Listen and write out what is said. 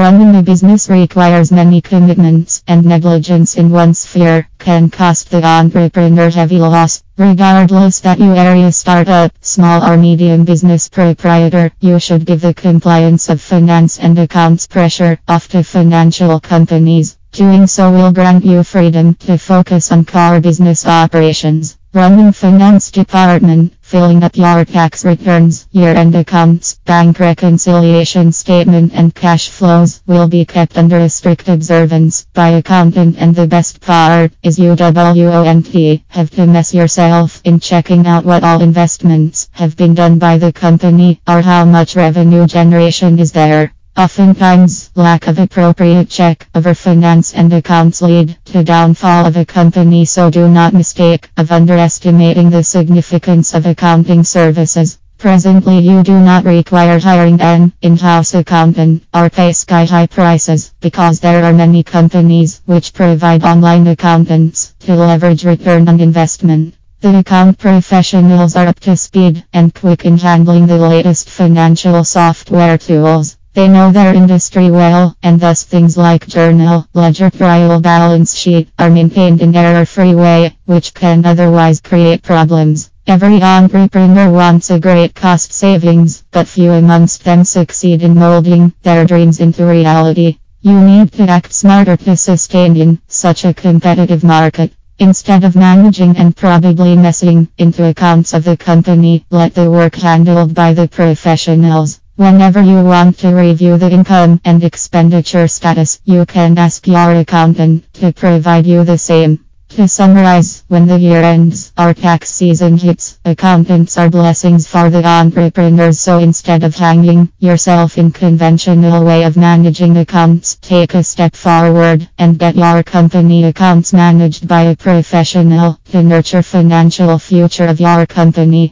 Running a business requires many commitments, and negligence in one sphere can cost the entrepreneur heavy loss. Regardless that you are a startup, small or medium business proprietor, you should give the compliance of finance and accounts pressure off to financial companies. Doing so will grant you freedom to focus on core business operations. Running finance department, filling up your tax returns, year-end accounts, bank reconciliation statement and cash flows will be kept under a strict observance by accountant and the best part is you won't have to mess yourself in checking out what all investments have been done by the company or how much revenue generation is there. Oftentimes, lack of appropriate check over finance and accounts lead to downfall of a company so do not mistake of underestimating the significance of accounting services. Presently you do not require hiring an in-house accountant or pay sky-high prices because there are many companies which provide online accountants to leverage return on investment. The account professionals are up to speed and quick in handling the latest financial software tools. They know their industry well, and thus things like journal, ledger, trial balance sheet are maintained in error-free way, which can otherwise create problems. Every entrepreneur wants a great cost savings, but few amongst them succeed in molding their dreams into reality. You need to act smarter to sustain in such a competitive market. Instead of managing and probably messing into accounts of the company, let the work handled by the professionals. Whenever you want to review the income and expenditure status, you can ask your accountant to provide you the same. To summarize, when the year ends or tax season hits, accountants are blessings for the entrepreneurs. So instead of hanging yourself in conventional way of managing accounts, take a step forward and get your company accounts managed by a professional to nurture financial future of your company.